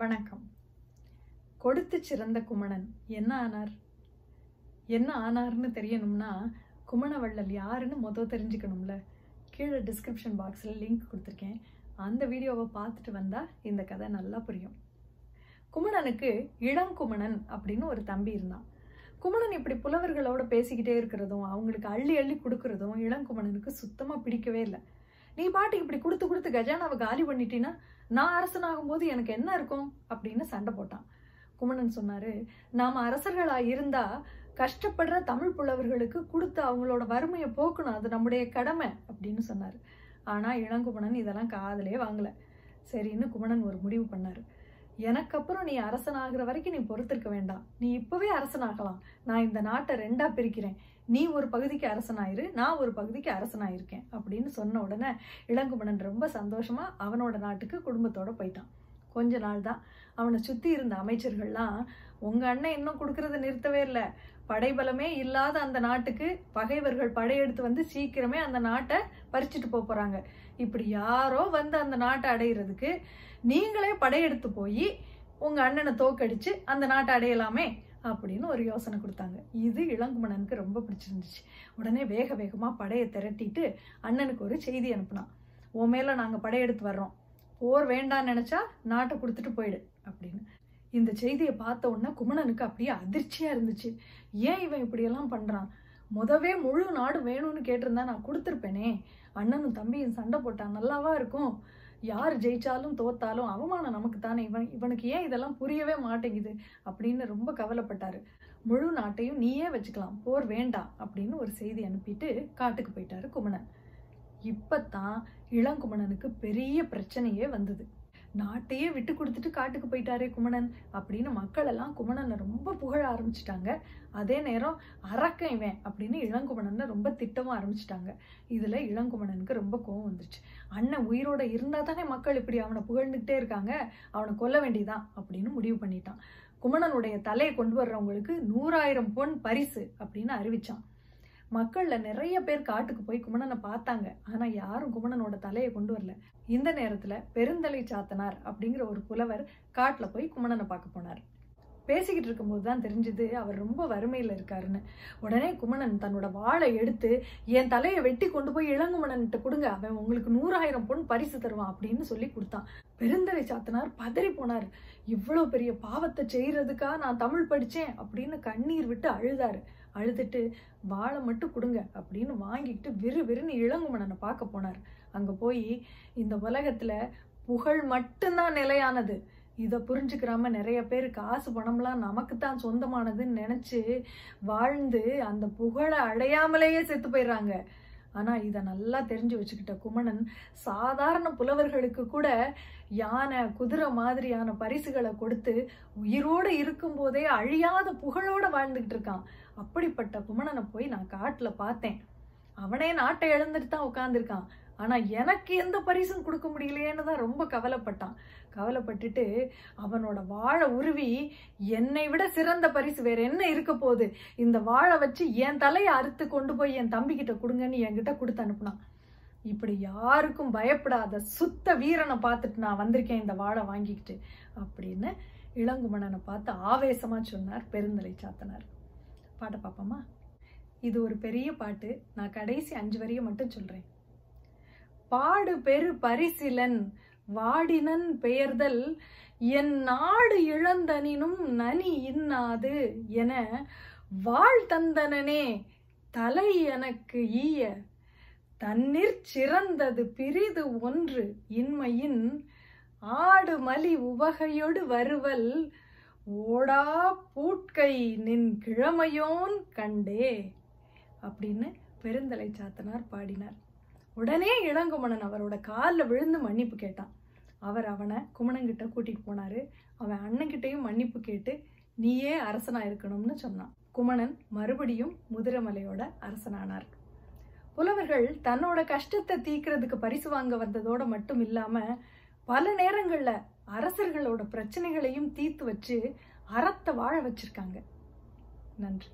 வணக்கம். கொடுத்து சிறந்த குமணன் என்ன ஆனார்? என்ன ஆனார்னு தெரியணும்னா குமணவள்ளல் யாருன்னு மொதல் தெரிஞ்சுக்கணும்ல. கீழே டிஸ்கிரிப்ஷன் பாக்ஸில் லிங்க் கொடுத்துருக்கேன். அந்த வீடியோவை பார்த்துட்டு வந்தால் இந்த கதை நல்லா புரியும். குமணனுக்கு இளங்குமணன் அப்படின்னு ஒரு தம்பி இருந்தான். குமணன் இப்படி புலவர்களோட பேசிக்கிட்டே இருக்கிறதும் அவங்களுக்கு அள்ளி அள்ளி கொடுக்கறதும் இளங்குமணனுக்கு சுத்தமாக பிடிக்கவே இல்லை. நீ பாட்டுக்கு இப்படி கொடுத்து கொடுத்து கஜானாவை காலி பண்ணிட்டீன்னா நான் அரசனாகும் போது எனக்கு என்ன இருக்கும்? அப்படின்னு சண்டை போட்டான். குமணன் சொன்னாரு நாம் அரசர்களா இருந்தா கஷ்டப்படுற தமிழ் புலவர்களுக்கு கொடுத்து அவங்களோட வறுமையை போக்கணும். அது நம்முடைய கடமை அப்படின்னு சொன்னார். ஆனால் இளங்குமணன் இதெல்லாம் காதலே வாங்கலை. சரின்னு குமணன் ஒரு முடிவு பண்ணார். எனக்கு அப்புறம் நீ அரசனாகிற வரைக்கும் நீ பொறுத்திருக்க வேண்டாம். நீ இப்பவே அரசனாகலாம். நான் இந்த நாட்டை ரெண்டா பிரிக்கிறேன். நீ ஒரு பகுதிக்கு அரசனாயிரு நான் ஒரு பகுதிக்கு அரசனாயிருக்கேன் அப்படின்னு சொன்ன உடனே இளங்குமணன் ரொம்ப சந்தோஷமா அவனோட நாட்டுக்கு குடும்பத்தோட போயிட்டான். கொஞ்ச நாள் தான் அவனை சுற்றி இருந்த அமைச்சர்கள்லாம் உங்கள் அண்ணன் இன்னும் கொடுக்கறத நிறுத்தவே இல்லை. படைபலமே இல்லாத அந்த நாட்டுக்கு பகைவர்கள் படையெடுத்து வந்து சீக்கிரமே அந்த நாட்டை பறிச்சுட்டு போக போகிறாங்க இப்படி யாரோ வந்து அந்த நாட்டை அடையிறதுக்கு நீங்களே படையெடுத்து போய் உங்கள் அண்ணனை தோக்கடிச்சு அந்த நாட்டை அடையலாமே அப்படின்னு ஒரு யோசனை கொடுத்தாங்க. இது இளங்குமணனுக்கு ரொம்ப பிடிச்சிருந்துச்சு. உடனே வேக வேகமாக படையை திரட்டிட்டு அண்ணனுக்கு ஒரு செய்தி அனுப்புனான். உன் மேலே நாங்கள் படையெடுத்து வர்றோம். போர் வேண்டான்னு நினச்சா நாட்டை கொடுத்துட்டு போயிடு அப்படின்னு. இந்த செய்தியை பார்த்த உடனே குமணனுக்கு அப்படியே அதிர்ச்சியாக இருந்துச்சு. ஏன் இவன் இப்படியெல்லாம் பண்ணுறான் முதவே முழு நாடு வேணும்னு கேட்டிருந்தா நான் கொடுத்துருப்பேனே. அண்ணனும் தம்பியும் சண்டை போட்டான் நல்லாவா இருக்கும்? யார் ஜெயிச்சாலும் தோத்தாலும் அவமானம் நமக்கு தானே. இவன் இவனுக்கு ஏன் இதெல்லாம் புரியவே மாட்டேங்குது அப்படின்னு ரொம்ப கவலைப்பட்டாரு. முழு நாட்டையும் நீயே வச்சுக்கலாம். போர் வேண்டாம் அப்படின்னு ஒரு செய்தி அனுப்பிட்டு காட்டுக்கு போயிட்டாரு குமணன். இப்பத்தான் இளங்குமணனுக்கு பெரிய பிரச்சனையே வந்தது. நாட்டையே விட்டு கொடுத்துட்டு காட்டுக்கு போயிட்டாரே குமணன் அப்படின்னு மக்கள் எல்லாம் குமணனை ரொம்ப புகழ ஆரம்பிச்சிட்டாங்க. அதே நேரம் அரக்கன் இவன் அப்படின்னு இளங்குமணனை ரொம்ப திட்டமும் ஆரம்பிச்சிட்டாங்க. இதுல இளங்குமணனுக்கு ரொம்ப கோவம் வந்துச்சு அண்ணன் உயிரோட இருந்தா தானே மக்கள் இப்படி அவனை புகழ்ந்துகிட்டே இருக்காங்க. அவனை கொல்ல வேண்டியதான் அப்படின்னு முடிவு பண்ணிட்டான். குமணனுடைய தலையை கொண்டு வர்றவங்களுக்கு நூறாயிரம் பொன் பரிசு அப்படின்னு அறிவிச்சான். மக்கள்ல நிறைய பேர் காட்டுக்கு போய் குமணனை பார்த்தாங்க. ஆனா யாரும் குமணனோட தலையை கொண்டு வரல. இந்த நேரத்துல பெருந்தலை சாத்தனார் அப்படிங்கிற ஒரு புலவர் காட்டுல போய் குமணனை பார்க்க போனார். பேசிக்கிட்டு இருக்கும்போது தான் தெரிஞ்சுது அவர் ரொம்ப வறுமையில் இருக்காருன்னு. உடனே குமணன் தன்னோட வாழை எடுத்து என் தலையை வெட்டி கொண்டு போய் இளங்குமணன்கிட்ட கொடுங்க. அவன் உங்களுக்கு நூறாயிரம் பொன் பரிசு தருவான் அப்படின்னு சொல்லி கொடுத்தான். பெருந்தலை சாத்தனார் பதறி போனார். இவ்வளோ பெரிய பாவத்தை செய்கிறதுக்காக நான் தமிழ் படித்தேன் அப்படின்னு கண்ணீர் விட்டு அழுதாரு. அழுதுட்டு வாழை மட்டும் கொடுங்க அப்படின்னு வாங்கிட்டு விறு விறுன்னு இளங்குமணனை பார்க்க போனார். அங்கே போய் இந்த உலகத்தில் புகழ் மட்டும்தான் நிலையானது. இதை புரிஞ்சுக்கிறாம நிறைய பேர் காசு பணம்லாம் நமக்கு தான் சொந்தமானதுன்னு நினச்சி வாழ்ந்து அந்த புகழை அடையாமலேயே செத்து போயிடுறாங்க. ஆனால் இதை நல்லா தெரிஞ்சு வச்சுக்கிட்ட குமணன் சாதாரண புலவர்களுக்கு கூட யானை குதிரை மாதிரியான பரிசுகளை கொடுத்து உயிரோடு இருக்கும்போதே அழியாத புகழோடு வாழ்ந்துக்கிட்டு இருக்கான். அப்படிப்பட்ட குமணனை போய் நான் காட்டில் பார்த்தேன். அவனே நாட்டை இழந்துட்டு தான் உட்காந்துருக்கான் ஆனால் எனக்கு எந்த பரிசும் கொடுக்க முடியலையேன்னு தான் ரொம்ப கவலைப்பட்டான். கவலைப்பட்டுட்டு அவனோட வாழை உருவி என்னை விட சிறந்த பரிசு வேற என்ன இருக்க போகுது? இந்த வாழை வச்சு என் தலையை அறுத்து கொண்டு போய் என் தம்பிக்கிட்ட கொடுங்கன்னு என்கிட்ட கொடுத்து அனுப்புனான். இப்படி யாருக்கும் பயப்படாத சுத்த வீரனை பார்த்துட்டு நான் வந்திருக்கேன் இந்த வாழை வாங்கிக்கிட்டு. அப்படின்னு இளங்குமணனை பார்த்து ஆவேசமாக சொன்னார் பெருந்தலை சாத்தனார். பாட்டை பார்ப்போமா இது ஒரு பெரிய பாட்டு. நான் கடைசி அஞ்சு வரியை மட்டும் சொல்றேன். பாடு பெரு பரிசிலன் வாடினன் பெயர்தல் என் நாடு இழந்தனினும் நனி இன்னாது என வாழ் தந்தனனே தலை எனக்கு ஈய. தன்னிற் சிறந்தது பிரிது ஒன்று இன்மையின் ஆடு மலி உவகையொடு வருவல் ஓடா பூட்கை நின் கிழமையோன் கண்டே அப்படின்னு பெருந்தலை சாத்தனார் பாடினார். உடனே இளங்குமணன் அவரோட காலில் விழுந்து மன்னிப்பு கேட்டான். அவர் அவனை குமணங்கிட்ட கூட்டிட்டு போனார். அவன் அண்ணங்கிட்டையும் மன்னிப்பு கேட்டு நீயே அரசனா இருக்கணும்னு சொன்னான். குமணன் மறுபடியும் முதிரமலையோட அரசனானார். புலவர்கள் தன்னோட கஷ்டத்தை தீக்கிறதுக்கு பரிசு வாங்க வந்ததோட மட்டும் இல்லாமல் பல நேரங்கள்ல அரசர்களோட பிரச்சனைகளையும் தீர்த்து வச்சு அறத்தை வாழ வச்சிருக்காங்க. நன்றி.